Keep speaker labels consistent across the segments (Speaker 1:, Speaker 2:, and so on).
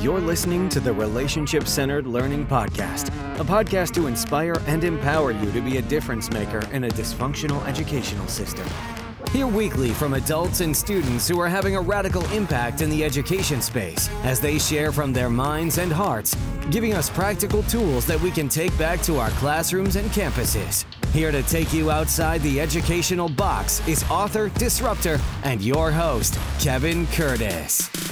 Speaker 1: You're listening to the Relationship Centered Learning Podcast, a podcast to inspire and empower you to be a difference maker in a dysfunctional educational system. Hear weekly from adults and students who are having a radical impact in the education space as they share from their minds and hearts, giving us practical tools that we can take back to our classrooms and campuses. Here to take you outside the educational box is author, disruptor, and your host, Kevin Curtis.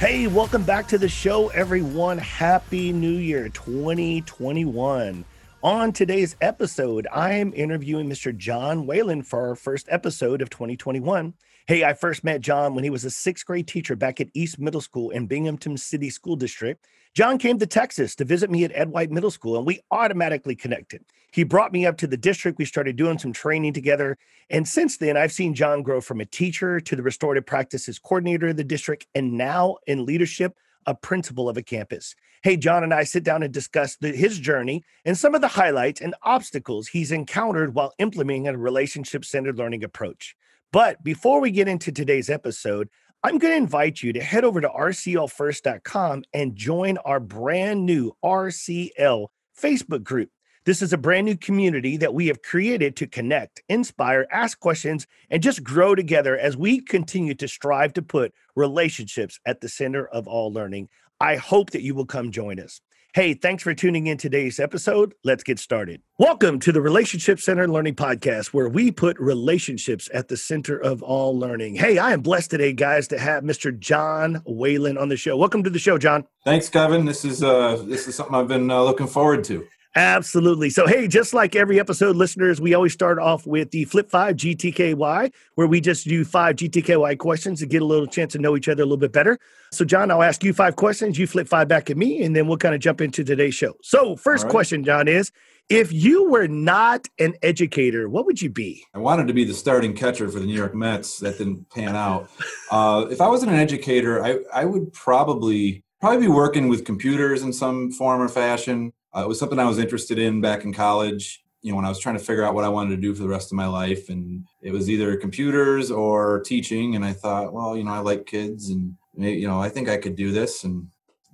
Speaker 2: Hey, welcome back to the show, everyone. Happy New Year 2021. On today's episode, I am interviewing Mr. John Whalen for our first episode of 2021. Hey, I first met John when he was a sixth grade teacher back at East Middle School in Binghamton City School District. John came to Texas to visit me at Ed White Middle School, and we automatically connected. He brought me up to the district. We started doing some training together. And since then, I've seen John grow from a teacher to the restorative practices coordinator of the district, and now in leadership, a principal of a campus. Hey, John and I sit down and discuss the, his journey and some of the highlights and obstacles he's encountered while implementing a relationship centered learning approach. But before we get into today's episode, I'm going to invite you to head over to rclfirst.com and join our brand new RCL Facebook group. This is a brand new community that we have created to connect, inspire, ask questions, and just grow together as we continue to strive to put relationships at the center of all learning. I hope that you will come join us. Hey, thanks for tuning in today's episode. Let's get started. Welcome to the Relationship Center Learning Podcast, where we put relationships at the center of all learning. Hey, I am blessed today, guys, to have Mr. John Whalen on the show. Welcome to the show, John.
Speaker 3: Thanks, Kevin. This is uh, this is something I've been uh, looking forward to.
Speaker 2: Absolutely. So, hey, just like every episode, listeners, we always start off with the Flip 5 GTKY, where we just do five GTKY questions to get a little chance to know each other a little bit better. So, John, I'll ask you five questions. You flip five back at me, and then we'll kind of jump into today's show. So, first right. question, John, is if you were not an educator, what would you be?
Speaker 3: I wanted to be the starting catcher for the New York Mets. That didn't pan out. Uh, if I wasn't an educator, I, I would probably probably be working with computers in some form or fashion. Uh, it was something I was interested in back in college. You know, when I was trying to figure out what I wanted to do for the rest of my life, and it was either computers or teaching. And I thought, well, you know, I like kids, and you know, I think I could do this. And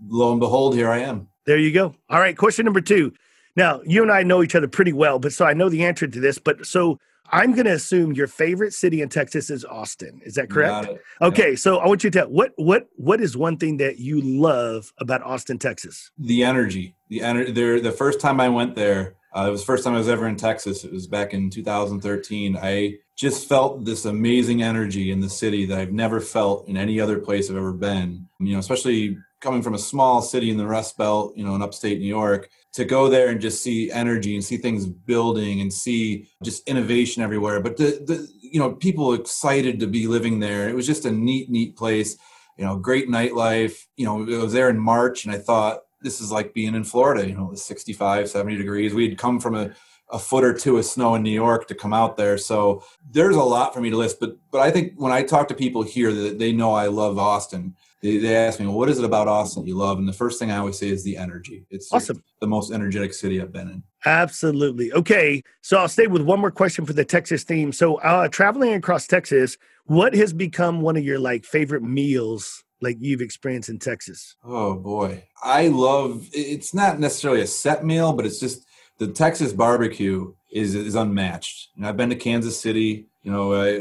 Speaker 3: lo and behold, here I am.
Speaker 2: There you go. All right, question number two. Now, you and I know each other pretty well, but so I know the answer to this. But so I'm going to assume your favorite city in Texas is Austin. Is that correct? Okay, yeah. so I want you to tell what what what is one thing that you love about Austin, Texas?
Speaker 3: The energy. The energy. There. The first time I went there, uh, it was the first time I was ever in Texas. It was back in 2013. I just felt this amazing energy in the city that I've never felt in any other place I've ever been. You know, especially coming from a small city in the Rust Belt, you know, in upstate New York, to go there and just see energy and see things building and see just innovation everywhere. But the, the you know, people excited to be living there. It was just a neat, neat place. You know, great nightlife. You know, I was there in March and I thought this is like being in Florida. You know, it was 65, 70 degrees. We'd come from a a foot or two of snow in New York to come out there. So there's a lot for me to list. But but I think when I talk to people here that they know I love Austin, they, they ask me, well, what is it about Austin you love? And the first thing I always say is the energy. It's
Speaker 2: awesome.
Speaker 3: the most energetic city I've been in.
Speaker 2: Absolutely. Okay. So I'll stay with one more question for the Texas theme. So uh, traveling across Texas, what has become one of your like favorite meals like you've experienced in Texas?
Speaker 3: Oh boy. I love it's not necessarily a set meal, but it's just the Texas barbecue is is unmatched. And I've been to Kansas City, you know, uh,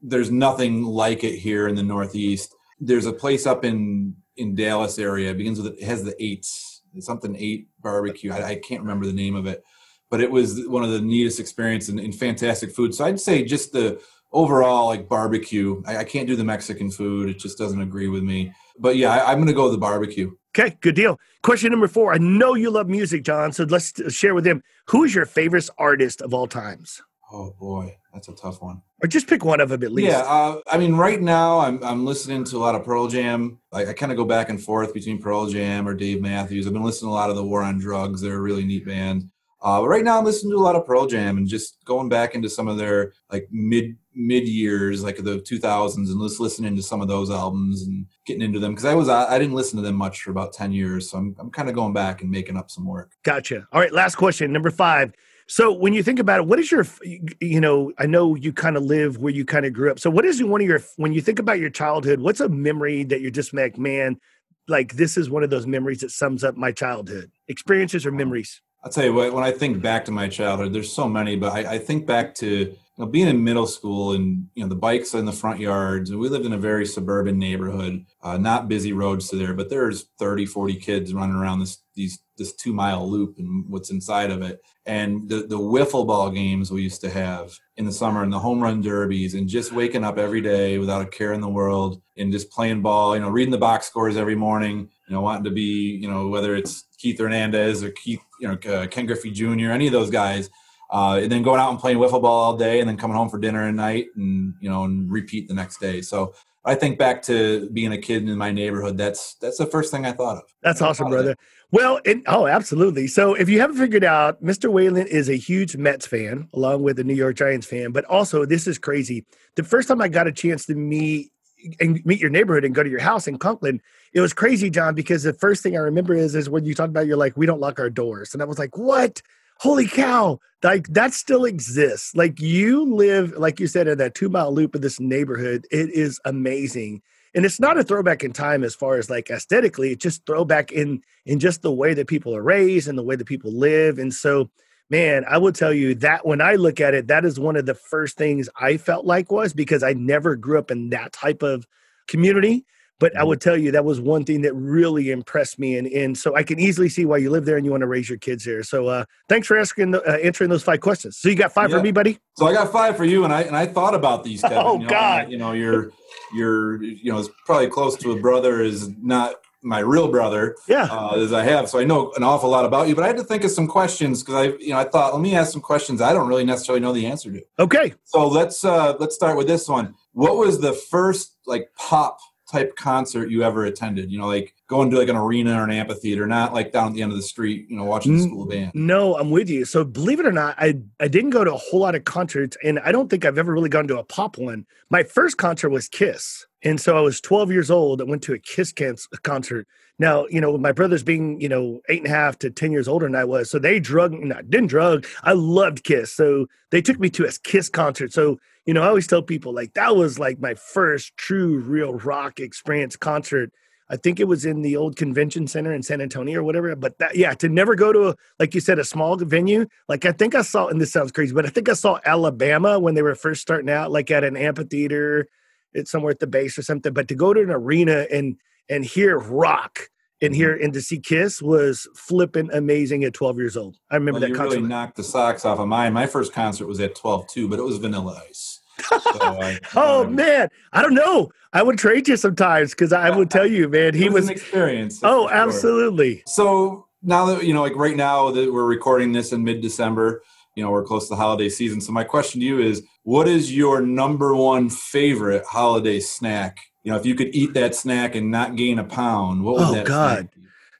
Speaker 3: there's nothing like it here in the Northeast there's a place up in in Dallas area. It begins with it has the eights, something eight barbecue. I, I, can't remember the name of it, but it was one of the neatest experiences and, and fantastic food. So I'd say just the overall like barbecue. I, I, can't do the Mexican food; it just doesn't agree with me. But yeah, I, I'm going to go with the barbecue.
Speaker 2: Okay, good deal. Question number four. I know you love music, John. So let's uh, share with them. Who is your favorite artist of all times?
Speaker 3: Oh boy, that's a tough one.
Speaker 2: Or just pick one of them at least.
Speaker 3: Yeah, uh, I mean, right now I'm I'm listening to a lot of Pearl Jam. I, I kind of go back and forth between Pearl Jam or Dave Matthews. I've been listening to a lot of the War on Drugs. They're a really neat band. Uh, but right now I'm listening to a lot of Pearl Jam and just going back into some of their like mid mid years, like the 2000s, and just listening to some of those albums and getting into them because I was I didn't listen to them much for about 10 years, so I'm I'm kind of going back and making up some work.
Speaker 2: Gotcha. All right, last question, number five So when you think about it, what is your, you know, I know you kind of live where you kind of grew up. So what is one of your, when you think about your childhood, what's a memory that you're just like, man, like this is one of those memories that sums up my childhood experiences or memories?
Speaker 3: I'll tell you what, when I think back to my childhood, there's so many, but I, I think back to you know, being in middle school and you know the bikes in the front yards and we lived in a very suburban neighborhood uh, not busy roads to there but there's 30 40 kids running around this these this two mile loop and what's inside of it. And the the wiffle ball games we used to have in the summer and the home run derbies and just waking up every day without a care in the world and just playing ball you know reading the box scores every morning you know wanting to be you know whether it's keith hernandez or keith you know uh, ken griffey jr any of those guys uh, and then going out and playing wiffle ball all day and then coming home for dinner at night and you know and repeat the next day. So i think back to being a kid in my neighborhood that's that's the first thing i thought of.
Speaker 2: That's awesome brother. well it, oh absolutely. So if you haven't figured out mr whalen is a huge mets fan along with a new york giants fan but also this is crazy. The first time i got a chance to meet and meet your neighborhood and go to your house in Conklin, it was crazy, John, because the first thing I remember is is when you talked about you're like, we don't lock our doors. And I was like, what? Holy cow like that still exists. Like you live like you said in that two mile loop of this neighborhood. It is amazing. And it's not a throwback in time as far as like aesthetically it's just throwback in in just the way that people are raised and the way that people live. And so man i will tell you that when i look at it that is one of the first things i felt like was because i never grew up in that type of community but I mm-hmm. would tell you that was one thing that really impressed me, and and so I can easily see why you live there and you want to raise your kids there. So uh, thanks for asking, uh, answering those five questions. So you got five yeah. for me, buddy.
Speaker 3: So I got five for you, and I and I thought about these. Kevin.
Speaker 2: Oh
Speaker 3: you know,
Speaker 2: God!
Speaker 3: You know, you're you're you know, it's probably close to a brother is not my real brother
Speaker 2: yeah
Speaker 3: uh, as i have so i know an awful lot about you but i had to think of some questions because i you know i thought let me ask some questions i don't really necessarily know the answer to
Speaker 2: okay
Speaker 3: so let's uh let's start with this one what was the first like pop type concert you ever attended? You know, like going to like an arena or an amphitheater, not like down at the end of the street, you know, watching the school band.
Speaker 2: No, I'm with you. So believe it or not, I I didn't go to a whole lot of concerts, and I don't think I've ever really gone to a pop one. My first concert was Kiss. And so I was 12 years old. I went to a Kiss concert. Now, you know, my brothers being, you know, eight and a half to 10 years older than I was. So they drug, not didn't drug. I loved Kiss. So they took me to a Kiss concert. So you know, I always tell people like that was like my first true real rock experience concert. I think it was in the old convention center in San Antonio or whatever. But that, yeah, to never go to, a, like you said, a small venue. Like I think I saw, and this sounds crazy, but I think I saw Alabama when they were first starting out, like at an amphitheater, it's somewhere at the base or something. But to go to an arena and and hear rock and hear mm-hmm. and to see Kiss was flipping amazing at 12 years old. I remember
Speaker 3: well,
Speaker 2: that concert.
Speaker 3: really knocked the socks off of mine. My first concert was at 12 too, but it was Vanilla Ice.
Speaker 2: So I, oh um, man, I don't know. I would trade you sometimes because I would tell you, man, he
Speaker 3: was,
Speaker 2: was
Speaker 3: an experience.
Speaker 2: Oh, sure. absolutely.
Speaker 3: So now that you know, like right now that we're recording this in mid-December, you know, we're close to the holiday season. So my question to you is, what is your number one favorite holiday snack? You know, if you could eat that snack and not gain a pound, what would oh, that God.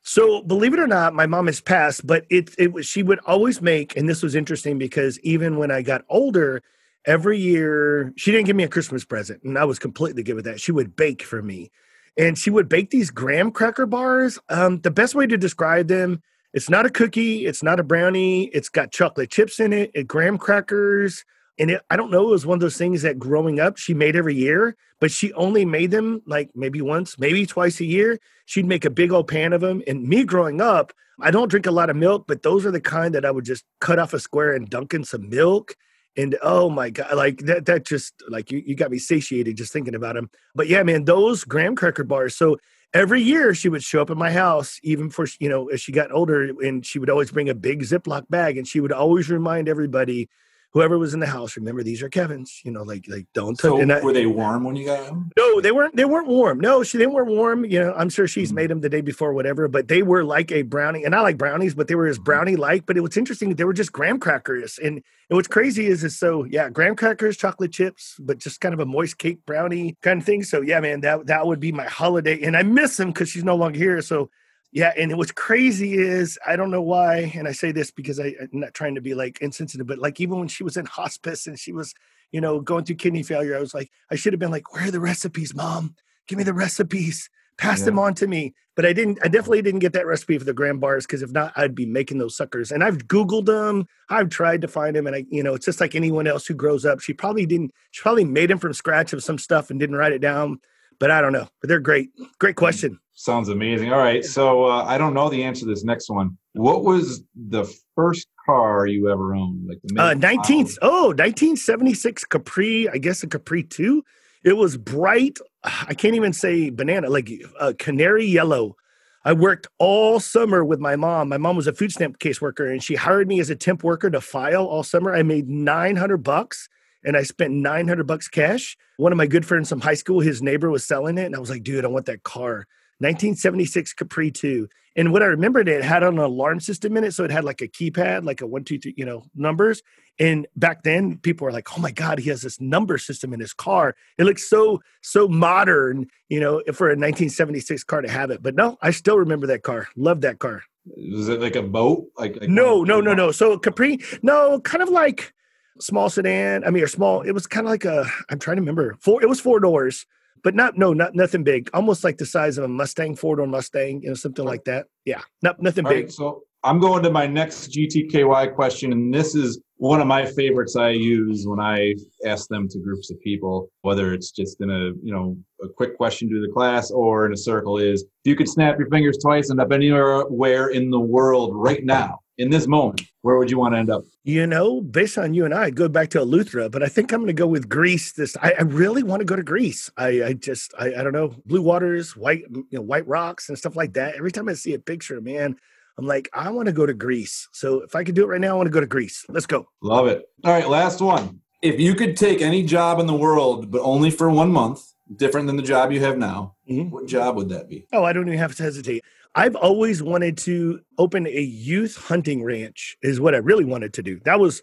Speaker 2: So believe it or not, my mom has passed, but it it was she would always make, and this was interesting because even when I got older, every year she didn't give me a Christmas present, and I was completely good with that. She would bake for me, and she would bake these graham cracker bars. Um, the best way to describe them: it's not a cookie, it's not a brownie, it's got chocolate chips in it, it graham crackers, and it, I don't know, it was one of those things that growing up she made every year, but she only made them like maybe once, maybe twice a year. She'd make a big old pan of them. And me growing up, I don't drink a lot of milk, but those are the kind that I would just cut off a square and dunk in some milk. And oh my God, like that, that just like you, you got me satiated just thinking about them. But yeah, man, those graham cracker bars. So every year she would show up at my house, even for, you know, as she got older, and she would always bring a big Ziploc bag and she would always remind everybody whoever was in the house, remember these are Kevin's. You know, like like don't touch.
Speaker 3: So were they warm when you got them?
Speaker 2: No, they weren't. They weren't warm. No, she they weren't warm. You know, I'm sure she's mm-hmm. made them the day before, whatever. But they were like a brownie, and I like brownies, but they were as mm-hmm. brownie like. But it was interesting. They were just graham crackers, and, and what's crazy is is so yeah, graham crackers, chocolate chips, but just kind of a moist cake brownie kind of thing. So yeah, man, that that would be my holiday, and I miss them because she's no longer here. So yeah, and what's crazy is I don't know why, and I say this because I, am not trying to be like insensitive, but like even when she was in hospice and she was, you know, going through kidney failure, I was like, I should have been like, where are the recipes, mom? Give me the recipes. pass
Speaker 3: Yeah.
Speaker 2: them on to me. But I didn't. I definitely didn't get that recipe for the graham bars because if not, I'd be making those suckers. And I've Googled them. I've tried to find them, and I, you know, it's just like anyone else who grows up. She probably didn't. She probably made them from scratch of some stuff and didn't write it down. But I don't know. But they're great. Great question.
Speaker 3: Sounds amazing. All right. So uh, I don't know the answer to this next one. What was the first car you ever owned? Like the
Speaker 2: Uh,
Speaker 3: make,
Speaker 2: 19, oh, 1976 Capri, I guess a Capri 2. It was bright. I can't even say banana, like uh, canary yellow. I worked all summer with my mom. My mom was a food stamp caseworker and she hired me as a temp worker to file all summer. I made 900 bucks and I spent 900 bucks cash. One of my good friends from high school, his neighbor was selling it and I was like, dude, I want that car. 1976 Capri 2. And what I remembered, it had an alarm system in it. So it had like a keypad, like a one, two, three, you know, numbers. And back then, people were like, oh my God, he has this number system in his car. It looks so, so modern, you know, for a 1976 car to have it. But no, I still remember that car. Love that car.
Speaker 3: Was it like a boat? Like, like
Speaker 2: No, no, no, no. So Capri, no, kind of like small sedan. I mean, or small. It was kind of like a. I'm trying to remember. Four. It was four doors, but not no, not nothing big. Almost like the size of a Mustang, four door Mustang, you know, something like that. Yeah, not nothing
Speaker 3: All
Speaker 2: big.
Speaker 3: right, so I'm going to my next GTKY question, and this is one of my favorites I use when I ask them to groups of people, whether it's just in a you know a quick question to the class or in a circle. Is if you could snap your fingers twice and up anywhere where in the world right now, in this moment, where would you want to end up?
Speaker 2: You know, based on you and I, I'd go back to Eleuthera, but I think I'm going to go with Greece. This, I, I really want to go to Greece. I, I just, I, I don't know, blue waters, white, you know, white rocks and stuff like that. Every time I see a picture, man, I'm like, I want to go to Greece. So if I could do it right now, I want to go to Greece. Let's go.
Speaker 3: Love it. All right, last one. If you could take any job in the world, but only for one month, different than the job you have now,
Speaker 2: Mhm.
Speaker 3: what job would that be?
Speaker 2: Oh, I don't even have to hesitate. I've always wanted to open a youth hunting ranch, is what I really wanted to do. That was,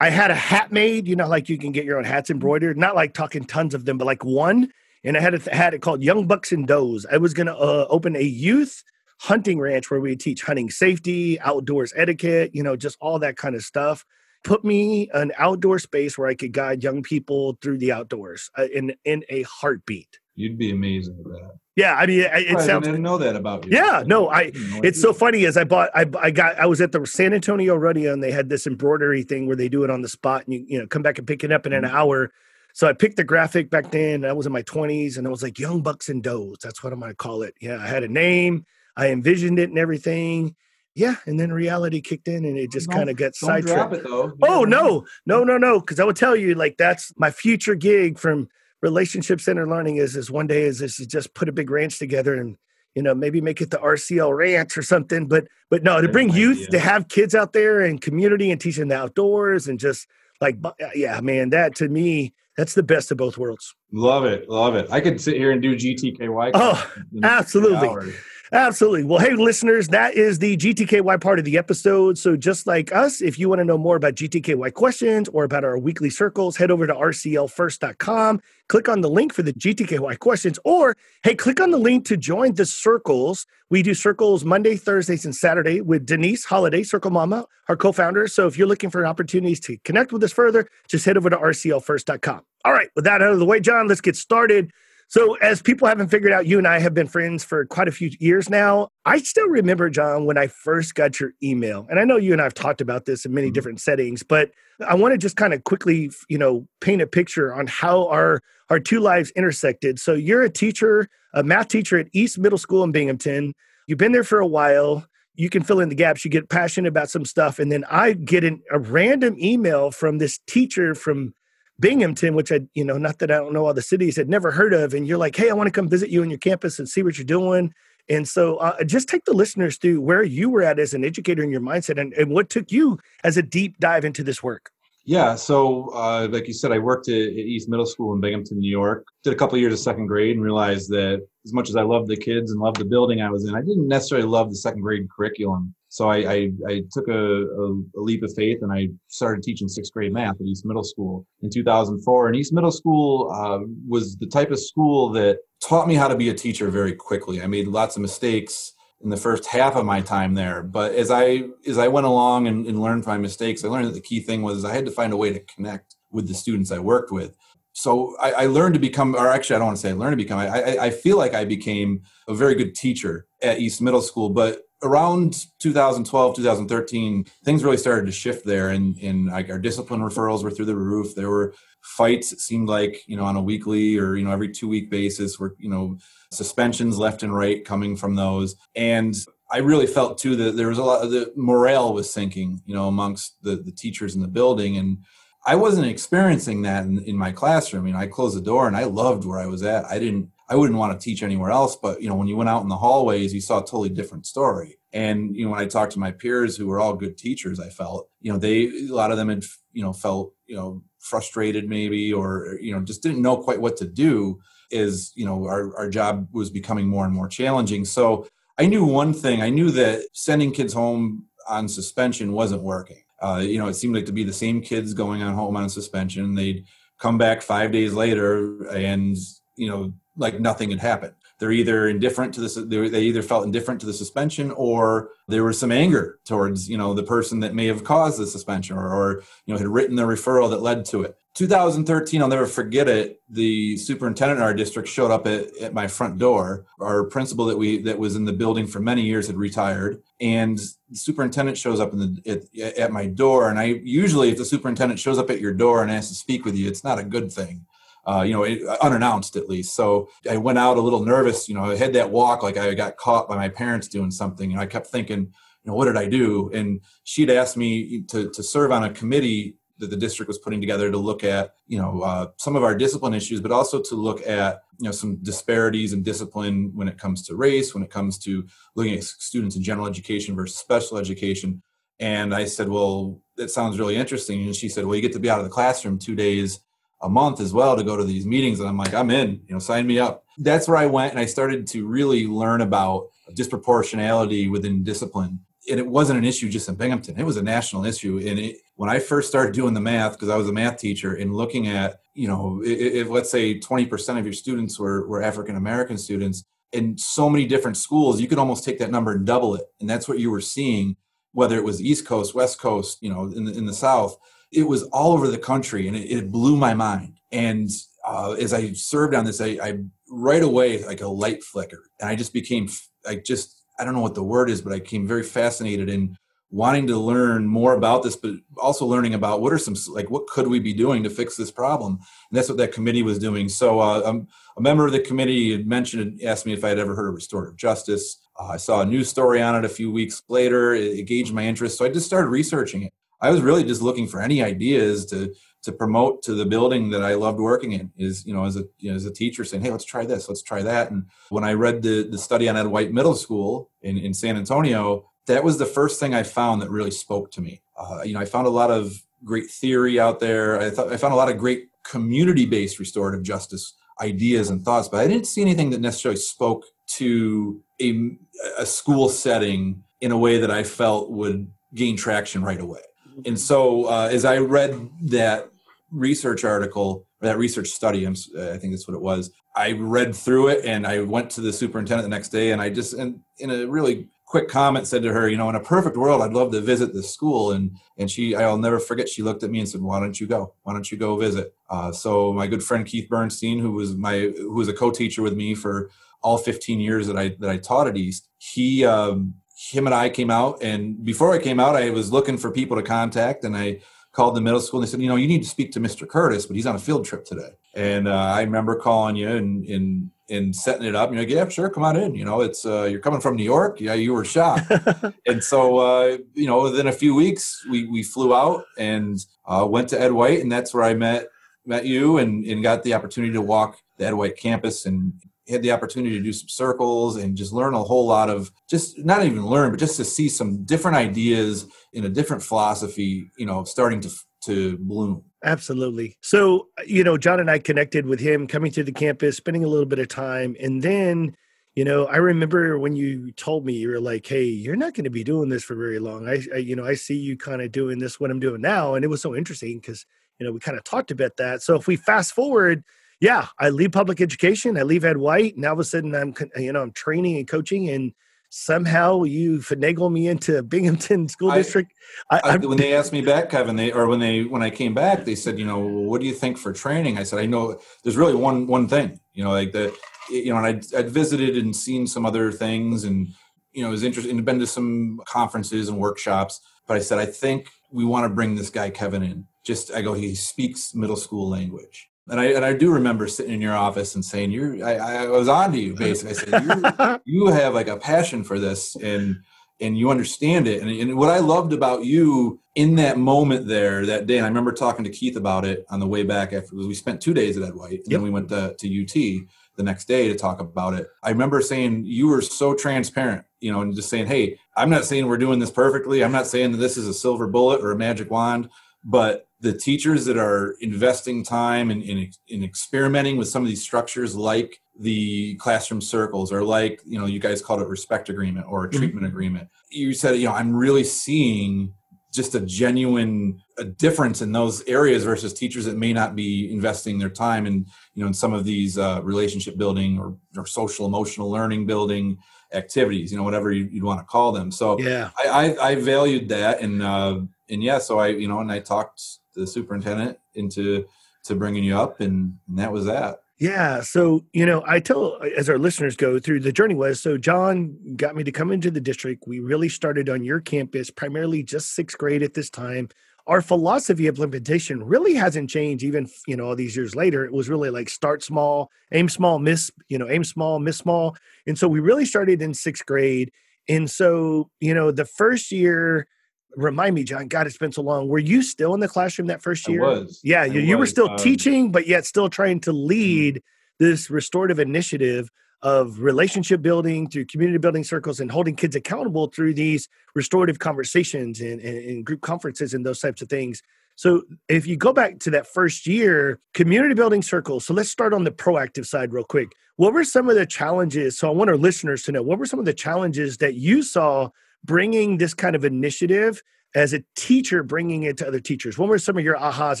Speaker 2: I had a hat made, you know, like you can get your own hats embroidered, not like talking tons of them, but like one. And I had it, had it called Young Bucks and Does. I was going to uh, open a youth hunting ranch where we teach hunting safety, outdoors etiquette, you know, just all that kind of stuff. Put me an outdoor space where I could guide young people through the outdoors uh, in in a heartbeat.
Speaker 3: You'd be amazing at that.
Speaker 2: Yeah, I mean, it, it
Speaker 3: I
Speaker 2: sounds
Speaker 3: didn't know that about you.
Speaker 2: Yeah, no, I-
Speaker 3: No
Speaker 2: it's so funny as I bought I I got I was at the San Antonio rodeo and they had this embroidery thing where they do it on the spot and you you know come back and pick it up in an
Speaker 3: Mhm.
Speaker 2: hour. So I picked the graphic back then. I was in my 20s and I was like young bucks and does. That's what I'm to call it. Yeah, I had a name. I envisioned it and everything. Yeah, and then reality kicked in and it just kind of got sidetracked.
Speaker 3: it.
Speaker 2: Oh no, no, no, no. Because I would tell you, like that's my future gig from relationship center learning is is one day is is to just put a big ranch together and you know maybe make it the RCL ranch or something. But but no, to bring youth
Speaker 3: idea.
Speaker 2: to have kids out there and community and teaching the outdoors and just like uh, yeah, man, that to me that's the best of both worlds.
Speaker 3: Love it, love it. I could sit here and do GTKY.
Speaker 2: Oh, absolutely. Absolutely. Well, hey, listeners, that is the GTKY part of the episode. So, just like us, if you want to know more about GTKY questions or about our weekly circles, head over to rclfirst.com, click on the link for the GTKY questions, or hey, click on the link to join the circles. We do circles Monday, Thursdays, and Saturday with Denise Holiday, Circle Mama, our co founder. So, if you're looking for opportunities to connect with us further, just head over to rclfirst.com. All right, with that out of the way, John, let's get started. So, as people haven't figured out, you and I have been friends for quite a few years now. I still remember, John, when I first got your email. And I know you and I have talked about this in many
Speaker 3: Mhm.
Speaker 2: different settings, but I want to just kind of quickly, you know, paint a picture on how our our two lives intersected. So, you're a teacher, a math teacher at East Middle School in Binghamton. You've been there for a while. You can fill in the gaps. You get passionate about some stuff, and then I get an, a random email from this teacher from Binghamton, which I, you know, not that I don't know all the cities, had never heard of. And you're like, hey, I want to come visit you on your campus and see what you're doing. And so uh, just take the listeners through where you were at as an educator in your mindset and, and what took you as a deep dive into this work.
Speaker 3: Yeah, so uh, like you said, I worked at, at East Middle School in Binghamton, New York. Did a couple of years of second grade and realized that as much as I loved the kids and loved the building I was in, I didn't necessarily love the second grade curriculum. So I, I, I took a, a, a leap of faith and I started teaching sixth grade math at East Middle School in 2004. And East Middle School uh, was the type of school that taught me how to be a teacher very quickly. I made lots of mistakes in the first half of my time there. But as I as I went along and, and learned from my mistakes, I learned that the key thing was I had to find a way to connect with the students I worked with. so I, I, learned to become, or actually, I don't want to say I learned to become. I, I, I feel like I became a very good teacher at East Middle School, but around 2012 2013 things really started to shift there and, and like our discipline referrals were through the roof there were fights it seemed like you know on a weekly or you know every two week basis were you know suspensions left and right coming from those and i really felt too that there was a lot of the morale was sinking you know amongst the, the teachers in the building and I wasn't experiencing that in, in my classroom. You know, I closed the door and I loved where I was at. I didn't, I wouldn't want to teach anywhere else. But you know, when you went out in the hallways, you saw a totally different story. And you know, when I talked to my peers who were all good teachers, I felt, you know, they a lot of them had, you know, felt, you know, frustrated maybe, or you know, just didn't know quite what to do. Is you know, our our job was becoming more and more challenging. So I knew one thing. I knew that sending kids home on suspension wasn't working uh, you know, it seemed like to be the same kids going on home on suspension. They'd come back five days later and, you know, like nothing had happened. They're either indifferent to this, they either felt indifferent to the suspension or there was some anger towards, you know, the person that may have caused the suspension or, or you know, had written the referral that led to it. 2013, I'll never forget it. The superintendent in our district showed up at, at my front door. Our principal that we that was in the building for many years had retired, and the superintendent shows up in the at, at my door. And I usually, if the superintendent shows up at your door and asks to speak with you, it's not a good thing. Uh, you know, it, unannounced at least. So I went out a little nervous. You know, I had that walk like I got caught by my parents doing something, and I kept thinking, you know, what did I do? And she'd asked me to to serve on a committee that the district was putting together to look at you know uh, some of our discipline issues but also to look at you know some disparities in discipline when it comes to race when it comes to looking at students in general education versus special education and i said well that sounds really interesting and she said well you get to be out of the classroom two days a month as well to go to these meetings and i'm like i'm in you know sign me up that's where i went and i started to really learn about disproportionality within discipline and it wasn't an issue just in Binghamton. It was a national issue. And it, when I first started doing the math, because I was a math teacher, and looking at, you know, if, let's say 20% of your students were, were African American students in so many different schools, you could almost take that number and double it. And that's what you were seeing, whether it was East Coast, West Coast, you know, in the, in the South. It was all over the country, and it, it blew my mind. And uh, as I served on this, I, I right away like a light flickered, and I just became, I just I don't know what the word is, but I became very fascinated in wanting to learn more about this, but also learning about what are some like what could we be doing to fix this problem, and that's what that committee was doing. So uh, a member of the committee had mentioned, asked me if I had ever heard of restorative justice. Uh, I saw a news story on it a few weeks later. It, it gauged my interest, so I just started researching it. I was really just looking for any ideas to to promote to the building that I loved working in is, you know, as a you know, as a teacher saying, hey, let's try this, let's try that. And when I read the the study on Ed White Middle School in, in San Antonio, that was the first thing I found that really spoke to me. Uh, you know, I found a lot of great theory out there. I thought I found a lot of great community-based restorative justice ideas and thoughts, but I didn't see anything that necessarily spoke to a, a school setting in a way that I felt would gain traction right away. And so, uh, as I read that research article, or that research study, I'm, uh, I think that's what it was, I read through it and I went to the superintendent the next day and I just, and in a really quick comment said to her, you know, in a perfect world, I'd love to visit this school. And and she, I'll never forget, she looked at me and said, why don't you go? Why don't you go visit? Uh, so my good friend Keith Bernstein, who was my, who was a co-teacher with me for all 15 years that I that I taught at East, he um, him and I came out, and before I came out, I was looking for people to contact, and I called the middle school and they said, you know, you need to speak to Mr. Curtis, but he's on a field trip today. And uh, I remember calling you and and and setting it up. You're like, yeah, sure, come on in. You know, it's uh, you're coming from New York. Yeah, you were shocked. and so, uh, you know, within a few weeks, we we flew out and uh, went to Ed White, and that's where I met met you and and got the opportunity to walk the Ed White campus and had the opportunity to do some circles and just learn a whole lot of just not even learn but just to see some different ideas in a different philosophy you know starting to to bloom.
Speaker 2: Absolutely. So you know john and i connected with him coming to the campus spending a little bit of time and then you know i remember when you told me you were like hey you're not going to be doing this for very long. I, I you know i see you kind of doing this what i'm doing now and it was so interesting because you know we kind of talked about that. So if we fast forward yeah, I leave public education. I leave Ed White, and all of a sudden I'm, you know, I'm training and coaching and somehow you finagle me into Binghamton School
Speaker 3: I-
Speaker 2: District.
Speaker 3: I,
Speaker 2: I,
Speaker 3: when they asked me back, Kevin, they or when they when I came back, they said, you know, what do you think for training? I said, I know there's really one one thing, you know, like the, you know, and I'd, I'd visited and seen some other things, and you know, was interested and been to some conferences and workshops. But I said, I think we want to bring this guy Kevin in. Just I go, he speaks middle school language. And I and I do remember sitting in your office and saying, "You're." I, I was on to you basically. I said, You're, have like a passion for this and and you understand it and, and what i loved about you in that moment there that day and i remember talking to keith about it on the way back after we spent two days at ed white and
Speaker 2: Yep.
Speaker 3: then we went to, to ut the next day to talk about it i remember saying you were so transparent you know and just saying hey i'm not saying we're doing this perfectly i'm not saying that this is a silver bullet or a magic wand but the teachers that are investing time in, in, in experimenting with some of these structures like the classroom circles or like you know you guys called it respect agreement or a
Speaker 2: Mhm.
Speaker 3: treatment agreement you said you know i'm really seeing just a genuine a difference in those areas versus teachers that may not be investing their time in you know in some of these uh, relationship building or, or social emotional learning building activities you know whatever you, you'd want to call them so
Speaker 2: yeah.
Speaker 3: I, I, I valued that and uh, and yeah so i you know and i talked the superintendent into to bringing you up and, and that was that
Speaker 2: Yeah. So, you know, I tell as our listeners go through the journey was so John got me to come into the district. We really started on your campus, primarily just sixth grade at this time. Our philosophy of implementation really hasn't changed even, you know, all these years later. It was really like start small, aim small, miss, you know, aim small, miss small. And so we really started in sixth grade. And so, you know, the first year, remind me, John, God, it's been so long. Were you still in the classroom that first
Speaker 3: I
Speaker 2: year?
Speaker 3: was
Speaker 2: Yeah,
Speaker 3: I
Speaker 2: you, you were still
Speaker 3: um,
Speaker 2: teaching, but yet still trying to lead this restorative initiative of relationship building through community building circles and holding kids accountable through these restorative conversations and, and, and group conferences and those types of things. So if you go back to that first year, community building circles. So let's start on the proactive side real quick. What were some of the challenges? So I want our listeners to know what were some of the challenges that you saw bringing this kind of initiative as a teacher, bringing it to other teachers? What were some of your ahas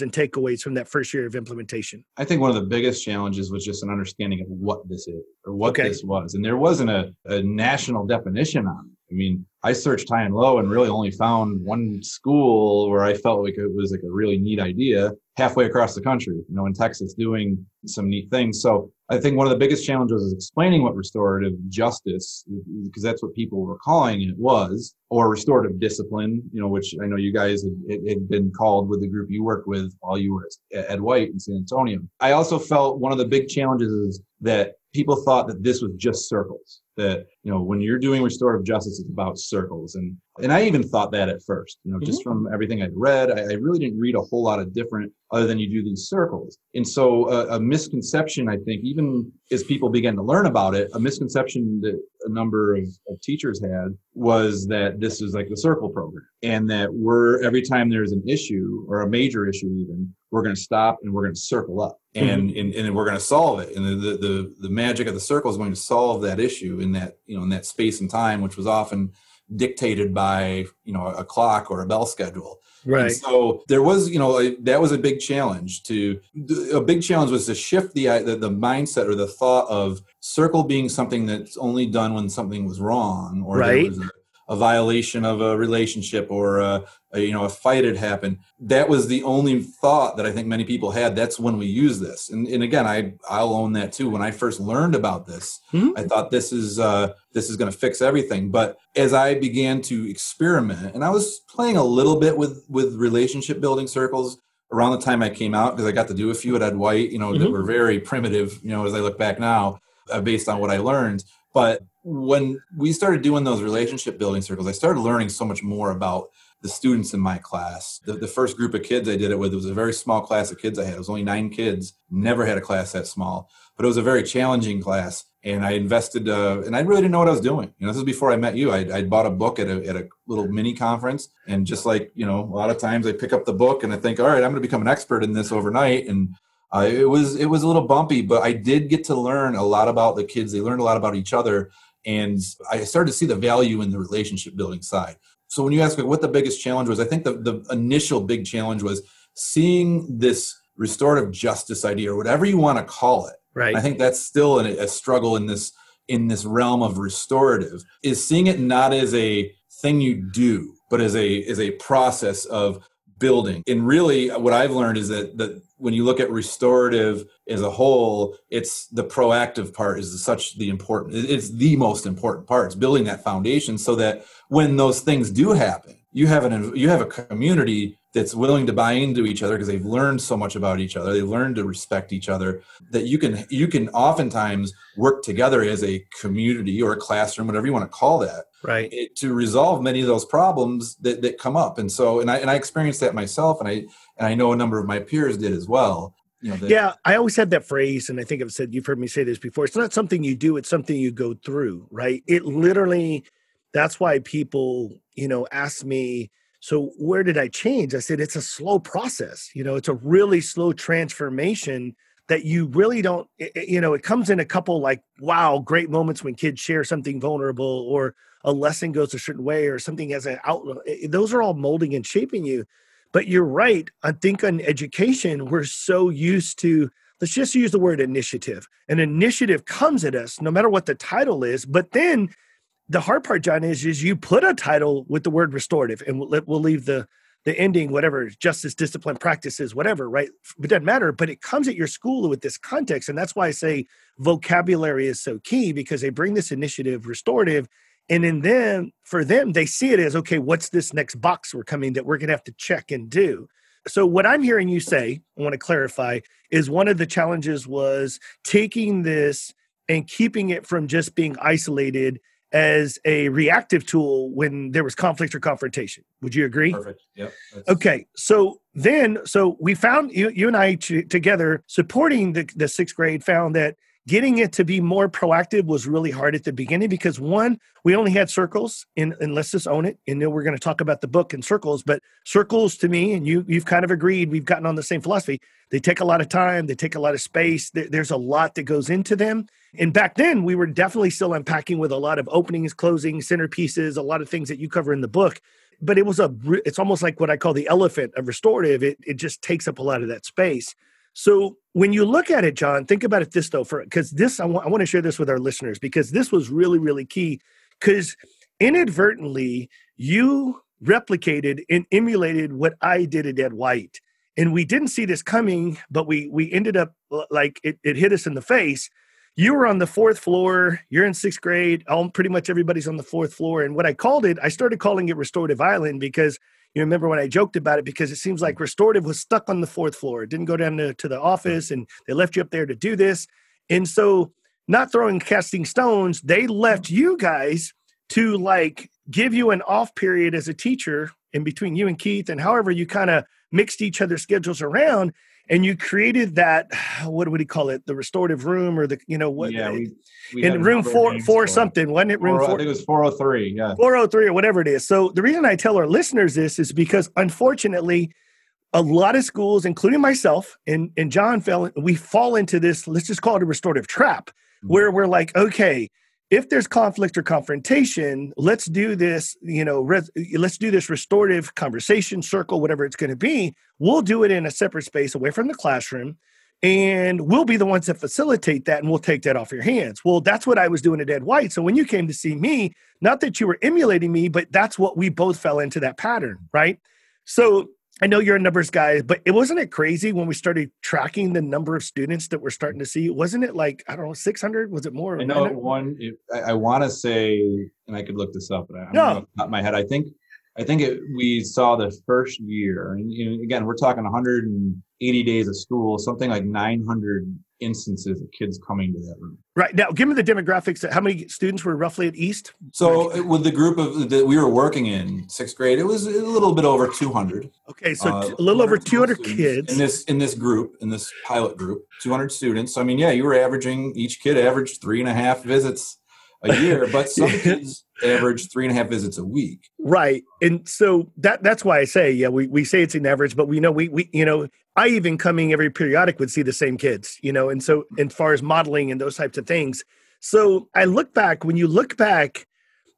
Speaker 2: and takeaways from that first year of implementation?
Speaker 3: I think one of the biggest challenges was just an understanding of what this is or what
Speaker 2: Okay.
Speaker 3: this was. And there wasn't a, a national definition on it. I mean, I searched high and low and really only found one school where I felt like it was like a really neat idea halfway across the country, you know, in Texas doing some neat things. So I think one of the biggest challenges is explaining what restorative justice, because that's what people were calling it was, or restorative discipline, you know, which I know you guys had, had been called with the group you worked with while you were at White in San Antonio. I also felt one of the big challenges is that people thought that this was just circles that you know when you're doing restorative justice it's about circles. And and i even thought that at first you know just from everything i'd read I, I really didn't read a whole lot of different other than you do these circles. And so uh, a misconception i think even as people began to learn about it a misconception that a number of, of teachers had was that this is like the circle program and that we're every time there's an issue or a major issue even we're going to stop and we're going to circle up. And, and and we're going to solve it. And the, the the the magic of the circle is going to solve that issue in that you know in that space and time which was often dictated by you know a clock or a bell schedule and so there was, you know, a, that was a big challenge. To a big challenge was to shift the, the the mindset or the thought of circle being something that's only done when something was wrong or
Speaker 2: Right.
Speaker 3: there was a, a violation of a relationship or a, a, you know a fight had happened. That was the only thought that I think many people had. That's when we use this. And, and again, I I'll own that too. When I first learned about this,
Speaker 2: Mhm.
Speaker 3: I thought this is uh, this is going to fix everything. But as I began to experiment, and I was playing a little bit with with relationship building circles around the time I came out because I got to do a few at Ed White, you know, that
Speaker 2: Mhm.
Speaker 3: were very primitive, you know, as I look back now, uh, based on what I learned. But when we started doing those relationship building circles, I started learning so much more about the students in my class. The, the first group of kids I did it with, it was a very small class of kids I had. It was only nine kids. Never had a class that small, but it was a very challenging class. And I invested, uh, and I really didn't know what I was doing. You know, this is before I met you. I, I bought a book at a, at a little mini conference. And just like, you know, a lot of times I pick up the book and I think, all right, I'm going to become an expert in this overnight. And uh, it was, it was a little bumpy, but I did get to learn a lot about the kids. They learned a lot about each other. And I started to see the value in the relationship building side. So when you ask me what the biggest challenge was, I think the, the initial big challenge was seeing this restorative justice idea or whatever you want to call it.
Speaker 2: right.
Speaker 3: I think that's still a, a struggle in this in this realm of restorative is seeing it not as a thing you do, but as a as a process of building. And really what I've learned is that that when you look at restorative as a whole, it's the proactive part is such the important it's the most important part. It's building that foundation so that when those things do happen, you have an you have a community that's willing to buy into each other because they've learned so much about each other. They learned to respect each other that you can you can oftentimes work together as a community or a classroom, whatever you want to call that,
Speaker 2: right?
Speaker 3: It, to resolve many of those problems that, that come up. And so, and I and I experienced that myself, and I and I know a number of my peers did as well.
Speaker 2: You know, yeah, I always had that phrase, and I think I've said you've heard me say this before. It's not something you do; it's something you go through, right? It literally. That's why people, you know, ask me so where did I change? I said it's a slow process. You know, it's a really slow transformation that you really don't you know, it comes in a couple like wow, great moments when kids share something vulnerable or a lesson goes a certain way or something has an outlook. Those are all molding and shaping you. But you're right. I think on education, we're so used to let's just use the word initiative. An initiative comes at us no matter what the title is, but then the hard part, John, is is you put a title with the word restorative, and we'll, we'll leave the the ending, whatever justice, discipline, practices, whatever, right? It doesn't matter, but it comes at your school with this context, and that's why I say vocabulary is so key because they bring this initiative, restorative, and in them, for them, they see it as okay, what's this next box we're coming that we're going to have to check and do. So what I'm hearing you say, I want to clarify, is one of the challenges was taking this and keeping it from just being isolated as a reactive tool when there was conflict or confrontation. Would you agree?
Speaker 3: Perfect. Yep.
Speaker 2: Okay. So then, so we found you, you and I t- together supporting the, the sixth grade found that getting it to be more proactive was really hard at the beginning because one, we only had circles in, and let's just own it. And then we're going to talk about the book and circles, but circles to me, and you, you've kind of agreed, we've gotten on the same philosophy. They take a lot of time. They take a lot of space. There's a lot that goes into them. And back then, we were definitely still unpacking with a lot of openings, closings, centerpieces, a lot of things that you cover in the book. But it was a, it's almost like what I call the elephant of restorative. It, it just takes up a lot of that space. So when you look at it, John, think about it this though, for because this I want I want to share this with our listeners because this was really really key. Because inadvertently you replicated and emulated what I did at Ed White, and we didn't see this coming, but we we ended up like it, it hit us in the face. You were on the fourth floor you're in sixth grade all, pretty much everybody's on the fourth floor. And what i called it i started calling it restorative island because you remember when i joked about it because it seems like restorative was stuck on the fourth floor. It didn't go down to, to the office and they left you up there to do this. And so not throwing casting stones they left you guys to like give you an off period as a teacher in between you and keith and however you kind of mixed each other's schedules around and you created that what would he call it? The restorative room or the you know what
Speaker 3: yeah we,
Speaker 2: we in room four four something wasn't it room
Speaker 3: four,
Speaker 2: four?
Speaker 3: it was 403 yeah.
Speaker 2: 403 or whatever it is. So the reason i tell our listeners this is because unfortunately a lot of schools including myself and and john fell we fall into this let's just call it a restorative trap mm-hmm. where we're like okay if there's conflict or confrontation, let's do this, you know, res- let's do this restorative conversation circle, whatever it's going to be. We'll do it in a separate space away from the classroom. And we'll be the ones that facilitate that and we'll take that off your hands. Well, that's what I was doing at Ed White. So when you came to see me, not that you were emulating me, but that's what we both fell into that pattern, right? So I know you're a numbers guy, but it wasn't it crazy when we started tracking the number of students that we're starting to see? Wasn't it like I don't know, 600? Was it more?
Speaker 3: I know one. It, I, I want to say, and I could look this up, but I, no. not my head. I think, I think it, we saw the first year, and you know, again, we're talking 180 days of school, something like 900 instances of kids coming to that room.
Speaker 2: Right now, give me the demographics. How many students were roughly at East?
Speaker 3: So, with the group of that we were working in sixth grade, it was a little bit over 200.
Speaker 2: Okay, so uh, a little over 200 kids
Speaker 3: in this in this group in this pilot group, 200 students. So, I mean, yeah, you were averaging each kid averaged three and a half visits a year, but some kids average three and a half visits a week.
Speaker 2: Right. And so that that's why I say, yeah, we, we say it's an average, but we know we we you know, I even coming every periodic would see the same kids, you know, and so as far as modeling and those types of things. So I look back, when you look back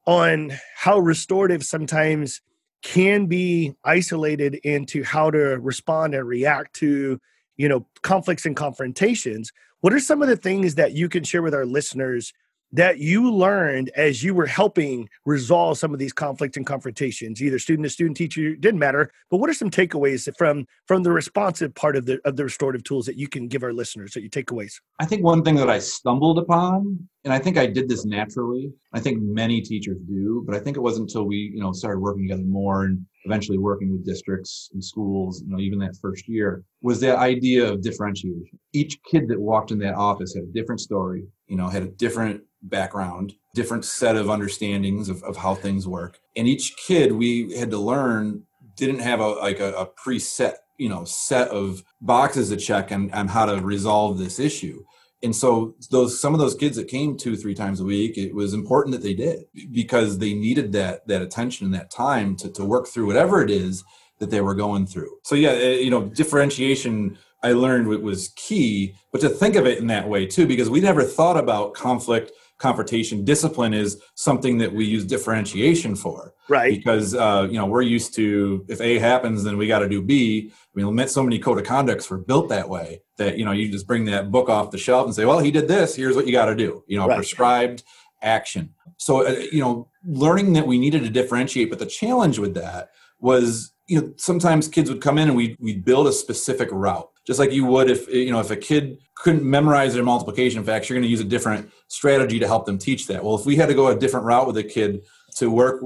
Speaker 2: on how restorative sometimes can be isolated into how to respond and react to, you know, conflicts and confrontations, what are some of the things that you can share with our listeners that you learned as you were helping resolve some of these conflicts and confrontations either student to student teacher didn't matter but what are some takeaways from from the responsive part of the of the restorative tools that you can give our listeners that you takeaways
Speaker 3: i think one thing that i stumbled upon and i think i did this naturally i think many teachers do but i think it wasn't until we you know started working together more and eventually working with districts and schools, you know, even that first year, was that idea of differentiation. Each kid that walked in that office had a different story, you know, had a different background, different set of understandings of, of how things work. And each kid we had to learn didn't have a like a, a preset, you know, set of boxes to check on, on how to resolve this issue and so those some of those kids that came two three times a week it was important that they did because they needed that that attention and that time to, to work through whatever it is that they were going through. So yeah eh, you know differentiation i learned was key but to think of it in that way too because we never thought about conflict confrontation discipline is something that we use differentiation for.
Speaker 2: Right.
Speaker 3: Because uh, you know we're used to if a happens then we got to do b. I mean so many code of conducts were built that way that you know you just bring that book off the shelf and say well he did this here's what you got to do. You know right. prescribed action. So uh, you know learning that we needed to differentiate but the challenge with that was you know sometimes kids would come in and we we'd build a specific route just like you would if you know if a kid couldn't memorize their multiplication facts you're going to use a different strategy to help them teach that. Well if we had to go a different route with a kid to work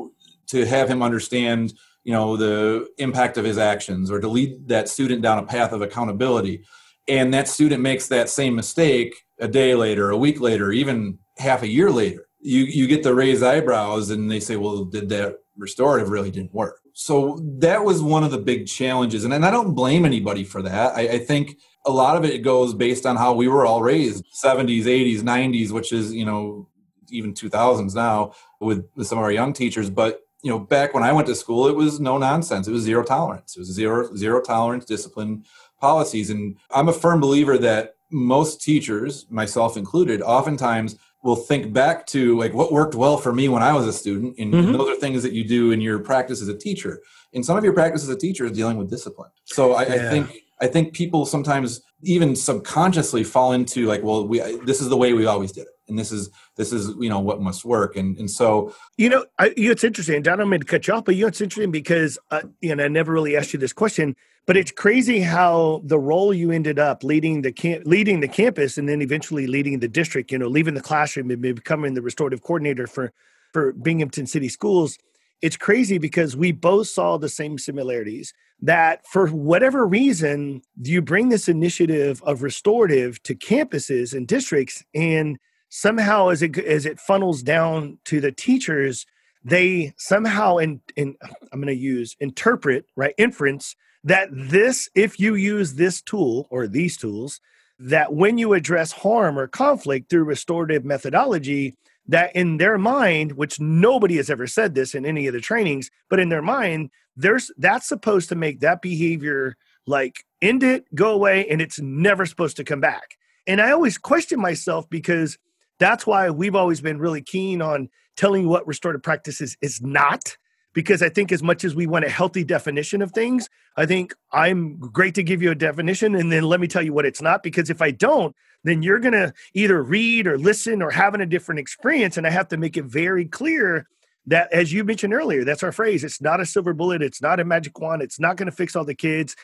Speaker 3: to have him understand you know the impact of his actions or to lead that student down a path of accountability and that student makes that same mistake a day later a week later even half a year later you you get the raised eyebrows and they say well did that restorative really didn't work so that was one of the big challenges and, and i don't blame anybody for that. I, I think a lot of it goes based on how we were all raised 70s 80s 90s which is you know even 2000s now with, with some of our young teachers. But you know back when i went to school it was no nonsense. It was zero tolerance. It was zero zero tolerance discipline policies. And i'm a firm believer that most teachers myself included oftentimes will think back to like what worked well for me when I was a student. And, mm-hmm. and, those are things that you do in your practice as a teacher. And some of your practice as a teacher is dealing with discipline. So I, yeah. I think I think people sometimes even subconsciously fall into like, well, we this is the way we always did it, and this is this is you know what must work, and and so
Speaker 2: you know, I, it's interesting. Don, I don't mean to cut you off, but you know it's interesting because uh, you know I never really asked you this question but it's crazy how the role you ended up leading the camp, leading the campus, and then eventually leading the district. You know, leaving the classroom and becoming the restorative coordinator for for Binghamton City Schools. It's crazy because we both saw the same similarities. That for whatever reason, you bring this initiative of restorative to campuses and districts, and somehow as it as it funnels down to the teachers, they somehow in, in I'm going to use interpret right inference that this, if you use this tool or these tools, that when you address harm or conflict through restorative methodology, that in their mind, which nobody has ever said this in any of the trainings, but in their mind, there's that's supposed to make that behavior like end it, go away, and it's never supposed to come back. And I always question myself because that's why we've always been really keen on telling you what restorative practices is not because I think as much as we want a healthy definition of things, I think I'm great to give you a definition and then let me tell you what it's not. Because if I don't, then you're going to either read or listen or having a different experience. And I have to make it very clear that, as you mentioned earlier, that's our phrase. It's not a silver bullet, it's not a magic wand, it's not going to fix all the kids.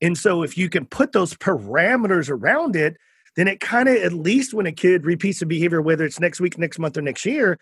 Speaker 2: And so if you can put those parameters around it, then it kind of, at least when a kid repeats a behavior, whether it's next week, next month, or next year,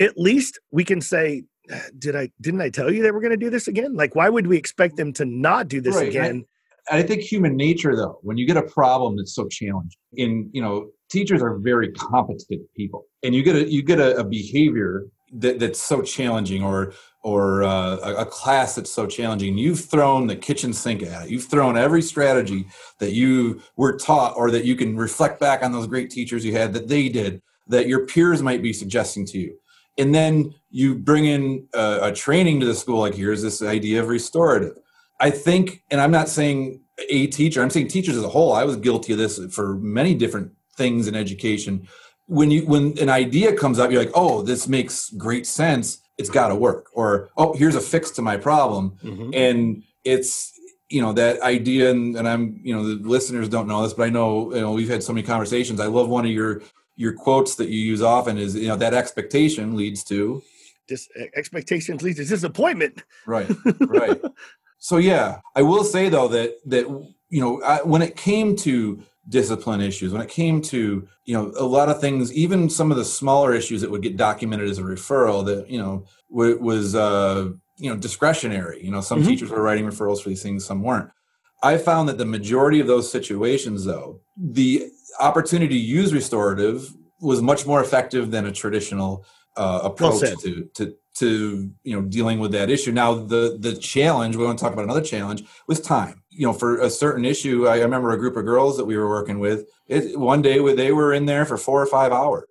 Speaker 2: at least we can say, ah, did I didn't I tell you they were going to do this again? Like, why would we expect them to not do this right. again?
Speaker 3: I, I, think human nature, though, when you get a problem that's so challenging, in you know, teachers are very competent people, and you get a you get a, a behavior that, that's so challenging, or or uh, a, class that's so challenging. You've thrown the kitchen sink at it. You've thrown every strategy that you were taught, or that you can reflect back on those great teachers you had that they did, that your peers might be suggesting to you and then you bring in a, a training to the school like here's this idea of restorative i think and i'm not saying a teacher i'm saying teachers as a whole i was guilty of this for many different things in education when you when an idea comes up you're like oh this makes great sense it's got to work or oh here's a fix to my problem mm-hmm. and it's you know that idea and, and i'm you know the listeners don't know this but i know you know we've had so many conversations i love one of your your quotes that you use often is you know that expectation leads to
Speaker 2: Dis- expectations leads to disappointment.
Speaker 3: right right so yeah i will say though that that you know I, when it came to discipline issues when it came to you know a lot of things even some of the smaller issues that would get documented as a referral that you know w- was uh you know discretionary you know some
Speaker 2: Mhm.
Speaker 3: teachers were writing referrals for these things some weren't i found that the majority of those situations though the opportunity to use restorative was much more effective than a traditional uh, approach
Speaker 2: said.
Speaker 3: to to to you know dealing with that issue. Now the the challenge we want to talk about another challenge was time. You know, for a certain issue, I remember a group of girls that we were working with. It, one day they were in there for four or five hours,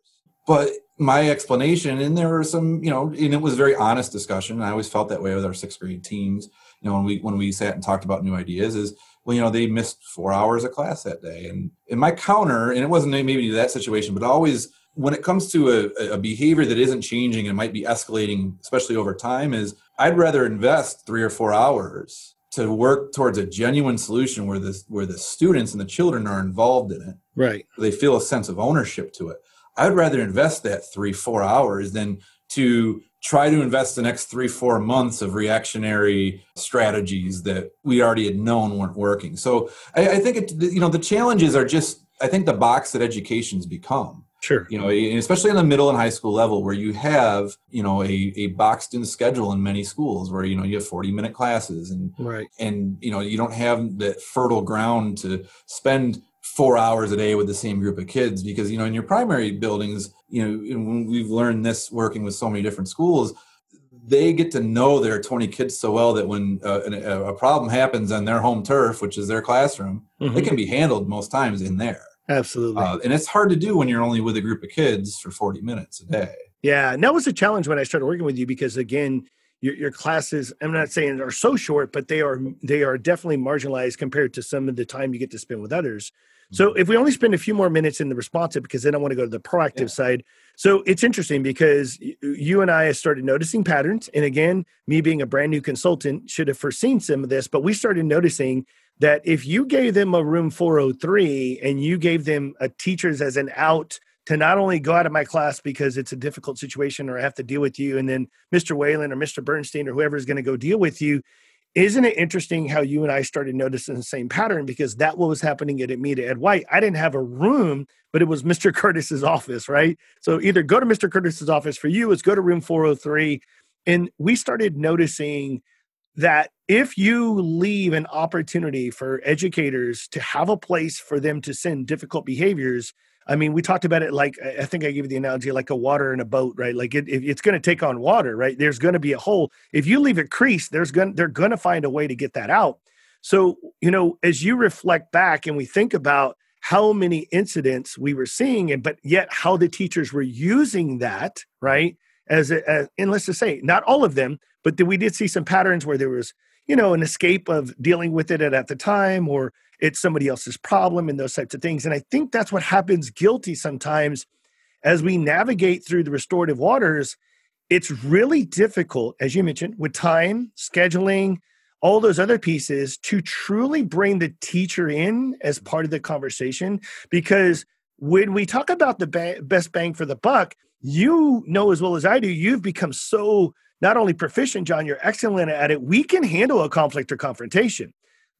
Speaker 3: but my explanation and there were some you know and it was very honest discussion i always felt that way with our sixth grade teams you know when we when we sat and talked about new ideas is well you know they missed four hours of class that day and my counter and it wasn't maybe that situation but always when it comes to a, a behavior that isn't changing and might be escalating especially over time is i'd rather invest three or four hours to work towards a genuine solution where the where the students and the children are involved in it
Speaker 2: Right.
Speaker 3: they feel a sense of ownership to it. I'd rather invest that three, four hours than to try to invest the next three, four months of reactionary strategies that we already had known weren't working. So I, I think it, you know the challenges are just I think the box that education's become.
Speaker 2: Sure.
Speaker 3: You know, especially in the middle and high school level, where you have you know a, a boxed in schedule in many schools, where you know you have forty minute classes and
Speaker 2: Right.
Speaker 3: and you know you don't have that fertile ground to spend four hours a day with the same group of kids because you know in your primary buildings you know and we've learned this working with so many different schools they get to know their 20 kids so well that when uh, a, a problem happens on their home turf which is their classroom
Speaker 2: Mhm.
Speaker 3: it can be handled most times in there
Speaker 2: Absolutely.
Speaker 3: uh, and it's hard to do when you're only with a group of kids for 40 minutes a day
Speaker 2: Yeah, and that was a challenge when I started working with you because again, your, your classes I'm not saying are so short, but they are they are definitely marginalized compared to some of the time you get to spend with others. So if we only spend a few more minutes in the responsive, because then I want to go to the proactive
Speaker 3: Yeah.
Speaker 2: side. So it's interesting because you and I started noticing patterns, and again, me being a brand new consultant should have foreseen some of this, but we started noticing that if you gave them a room 403 and you gave them a teachers as an out to not only go out of my class because it's a difficult situation or I have to deal with you, and then Mr. Whalen or Mr. Bernstein or whoever is going to go deal with you. Isn't it interesting how you and I started noticing the same pattern? Because that what was happening at me to Ed White. I didn't have a room, but it was Mr. Curtis's office, right? So either go to Mr. Curtis's office for you, is go to room 403. And we started noticing that if you leave an opportunity for educators to have a place for them to send difficult behaviors, I mean, we talked about it like I think I gave you the analogy like a water in a boat, right? Like it, it- it's going to take on water, right? There's going to be a hole. If you leave it creased, there's going they're going to find a way to get that out. So you know, as you reflect back and we think about how many incidents we were seeing, and but yet how the teachers were using that, right? As, a, as and let's just say not all of them, but we did see some patterns where there was you know an escape of dealing with it at, the time or it's somebody else's problem and those types of things. And i think that's what happens guilty sometimes as we navigate through the restorative waters. It's really difficult as you mentioned with time scheduling all those other pieces to truly bring the teacher in as part of the conversation. Because when we talk about the ba- best bang for the buck you know as well as i do you've become so not only proficient john you're excellent at it. We can handle a conflict or confrontation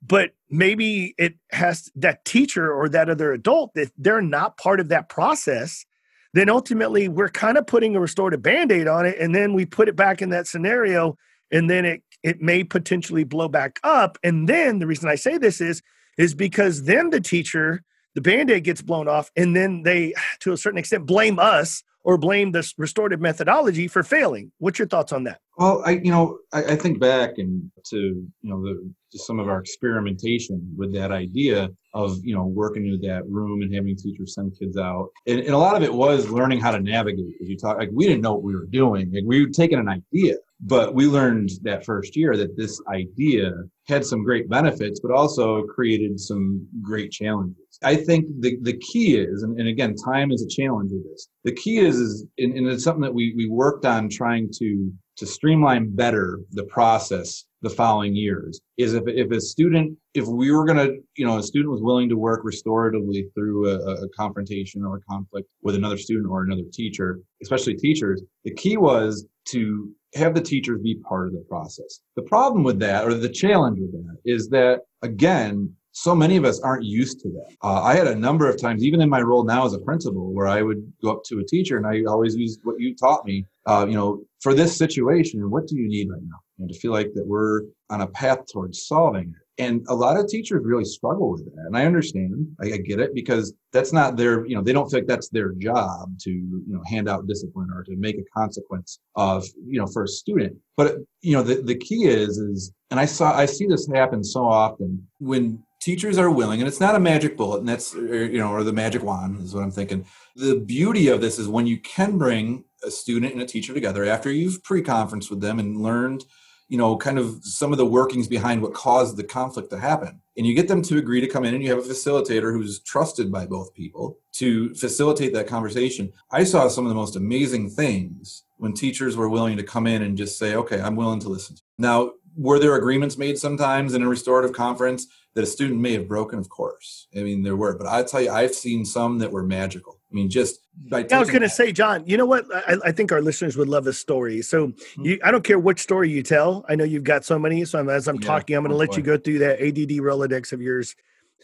Speaker 2: but maybe it has that teacher or that other adult that they're not part of that process then ultimately we're kind of putting a restorative band-aid on it and then we put it back in that scenario and then it it may potentially blow back up. And then the reason i say this is is because then the teacher the band-aid gets blown off and then they to a certain extent blame us or blame this restorative methodology for failing what's your thoughts on that
Speaker 3: Well, I you know I, I think back and to you know the to some of our experimentation with that idea of you know working with that room and having teachers send kids out, and, and a lot of it was learning how to navigate. You talk, like we didn't know what we were doing. Like we were taking an idea, But we learned that first year that this idea had some great benefits, but also created some great challenges. I think the, the key is, and, and again, time is a challenge with this. The key is, is and, and it's something that we, we worked on trying to, to streamline better the process the following years is if, if a student if we were going to you know a student was willing to work restoratively through a, a, confrontation or a conflict with another student or another teacher especially teachers the key was to have the teachers be part of the process the problem with that or the challenge with that is that again so many of us aren't used to that. Uh, I had a number of times, even in my role now as a principal, where I would go up to a teacher and I always use what you taught me. Uh, you know, for this situation, what do you need right now? And to feel like that we're on a path towards solving it. And a lot of teachers really struggle with that. And I understand, I, I, get it because that's not their, you know, they don't feel like that's their job to, you know, hand out discipline or to make a consequence of, you know, for a student. But, you know, the, the key is, is, and I saw, I see this happen so often when teachers are willing and it's not a magic bullet and that's er, you know or the magic wand is what i'm thinking. The beauty of this is when you can bring a student and a teacher together after you've pre-conference with them and learned you know kind of some of the workings behind what caused the conflict to happen. And you get them to agree to come in and you have a facilitator who's trusted by both people to facilitate that conversation. I saw some of the most amazing things when teachers were willing to come in and just say okay i'm willing to listen. Now were there agreements made sometimes in a restorative conference that a student may have broken, of course. I mean, there were, but I tell you, I've seen some that were magical. I mean, just
Speaker 2: by I was going to say, John, you know what? I, I, think our listeners would love a story. So mm-hmm. you, I don't care which story you tell. I know you've got so many. So I'm, as I'm yeah, talking, I'm going to let you go through that ADD Rolodex of yours.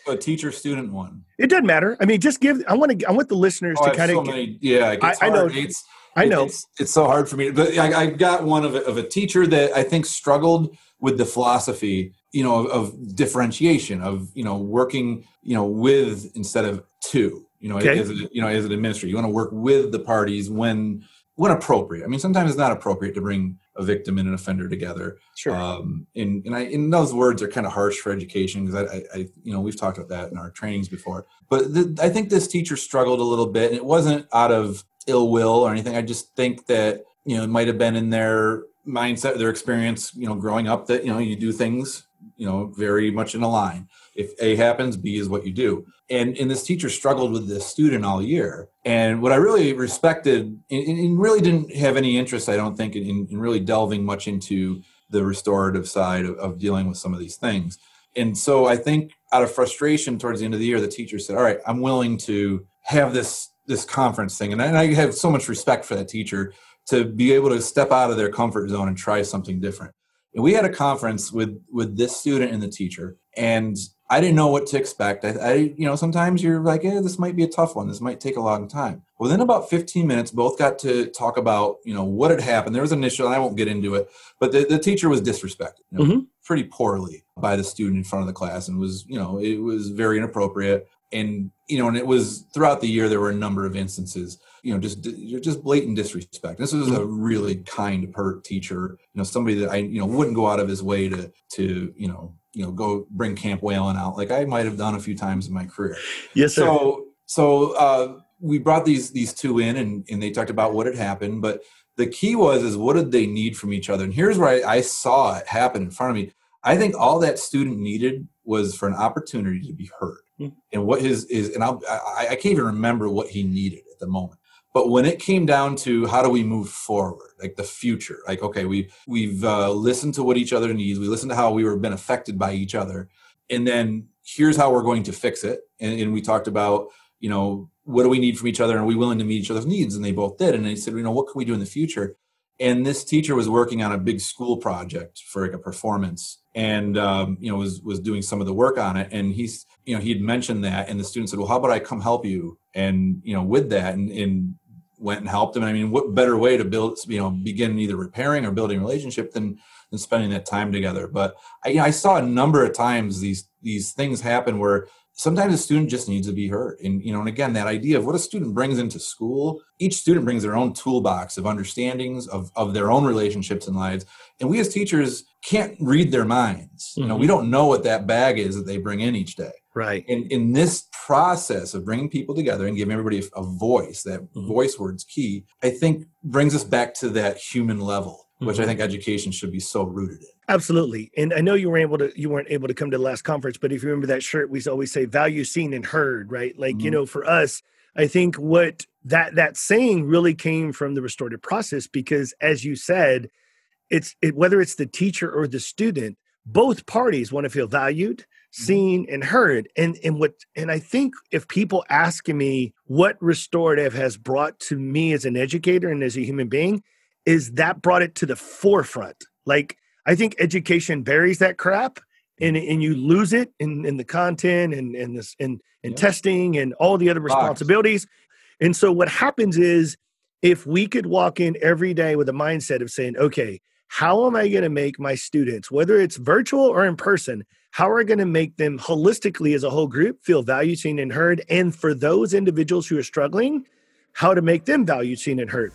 Speaker 3: A teacher student one.
Speaker 2: It doesn't matter. I mean, just give. I want to. I want the listeners oh, to kind so of.
Speaker 3: Many, yeah, I, I, know. It's,
Speaker 2: I know.
Speaker 3: It's, it's, so hard for me, but I, I got one of a, of a teacher that I think struggled with the philosophy you know of, of, differentiation of you know working you know with instead of to you know okay. as a, you know as an administrator you want to work with the parties when when appropriate. I mean sometimes it's not appropriate to bring a victim and an offender together.
Speaker 2: Sure.
Speaker 3: Um and and i and those words are kind of harsh for education because I, I, you know we've talked about that in our trainings before. But the, i think this teacher struggled a little bit and it wasn't out of ill will or anything. I just think that you know it might have been in their mindset their experience you know growing up that you know you do things you know very much in a line. If a happens b is what you do. And and this teacher struggled with this student all year. And what i really respected and, and really didn't have any interest i don't think in, in really delving much into the restorative side of, of dealing with some of these things. And so i think out of frustration towards the end of the year the teacher said all right i'm willing to have this this conference thing. And I, and I have so much respect for that teacher to be able to step out of their comfort zone and try something different and we had a conference with with this student and the teacher, and I didn't know what to expect. I, I you know, sometimes you're like, "Yeah, this might be a tough one. This might take a long time." Within about 15 minutes, both got to talk about, you know, what had happened. There was an initial, and I won't get into it, but the, the teacher was disrespected you know, mm-hmm. pretty poorly by the student in front of the class, and was, you know, it was very inappropriate. And you know, and it was throughout the year there were a number of instances you know just just blatant disrespect. This was a really kind pert teacher you know somebody that i you know wouldn't go out of his way to to you know you know go bring camp whalen out like i might have done a few times in my career.
Speaker 2: Yes sir.
Speaker 3: so so uh, we brought these these two in and, and they talked about what had happened but the key was is what did they need from each other? And here's where I, I saw it happen in front of me. I think all that student needed was for an opportunity to be heard mm-hmm. and what his is and I'll, I, I can't even remember what he needed at the moment but when it came down to how do we move forward, like the future, like okay, we we've uh, listened to what each other needs, we listened to how we were been affected by each other, and then here's how we're going to fix it. And, and we talked about you know what do we need from each other, and are we willing to meet each other's needs? And they both did. And they said, you know, what can we do in the future? And this teacher was working on a big school project for like a performance, and um, you know was was doing some of the work on it. And he's you know he'd mentioned that, and the student said, well, how about I come help you? And you know with that, and, and went and helped them. I mean, what better way to build, you know, begin either repairing or building relationship than than spending that time together. But I, you know, I saw a number of times these these things happen where sometimes a student just needs to be heard. And you know, and again, that idea of what a student brings into school, each student brings their own toolbox of understandings of of their own relationships and lives. And we as teachers can't read their minds. Mm-hmm. You know, we mm-hmm. don't know what that bag is that they bring in each day.
Speaker 2: Right.
Speaker 3: and in this process of bringing people together and giving everybody a, a voice, that mm-hmm. voice word's key, I think brings us back to that human level. Which mm-hmm. I think education should be so rooted in.
Speaker 2: Absolutely. And I know you were able to you weren't able to come to the last conference, but if you remember that shirt, we always say value seen and heard, right? Like, mm-hmm. you know, for us, I think what that that saying really came from the restorative process because as you said, it's it, whether it's the teacher or the student, both parties want to feel valued, mm-hmm. seen and heard. And and what and I think if people asking me what restorative has brought to me as an educator and as a human being, is that brought it to the forefront. Like I think education buries that crap and, and you lose it in, in the content and, and this and, and yeah. testing and all the other responsibilities. And so what happens is if we could walk in every day with a mindset of saying, okay, how am I going to make my students, whether it's virtual or in person, how are I going to make them holistically as a whole group feel valued, seen, and heard? And for those individuals who are struggling, how to make them valued, seen, and heard.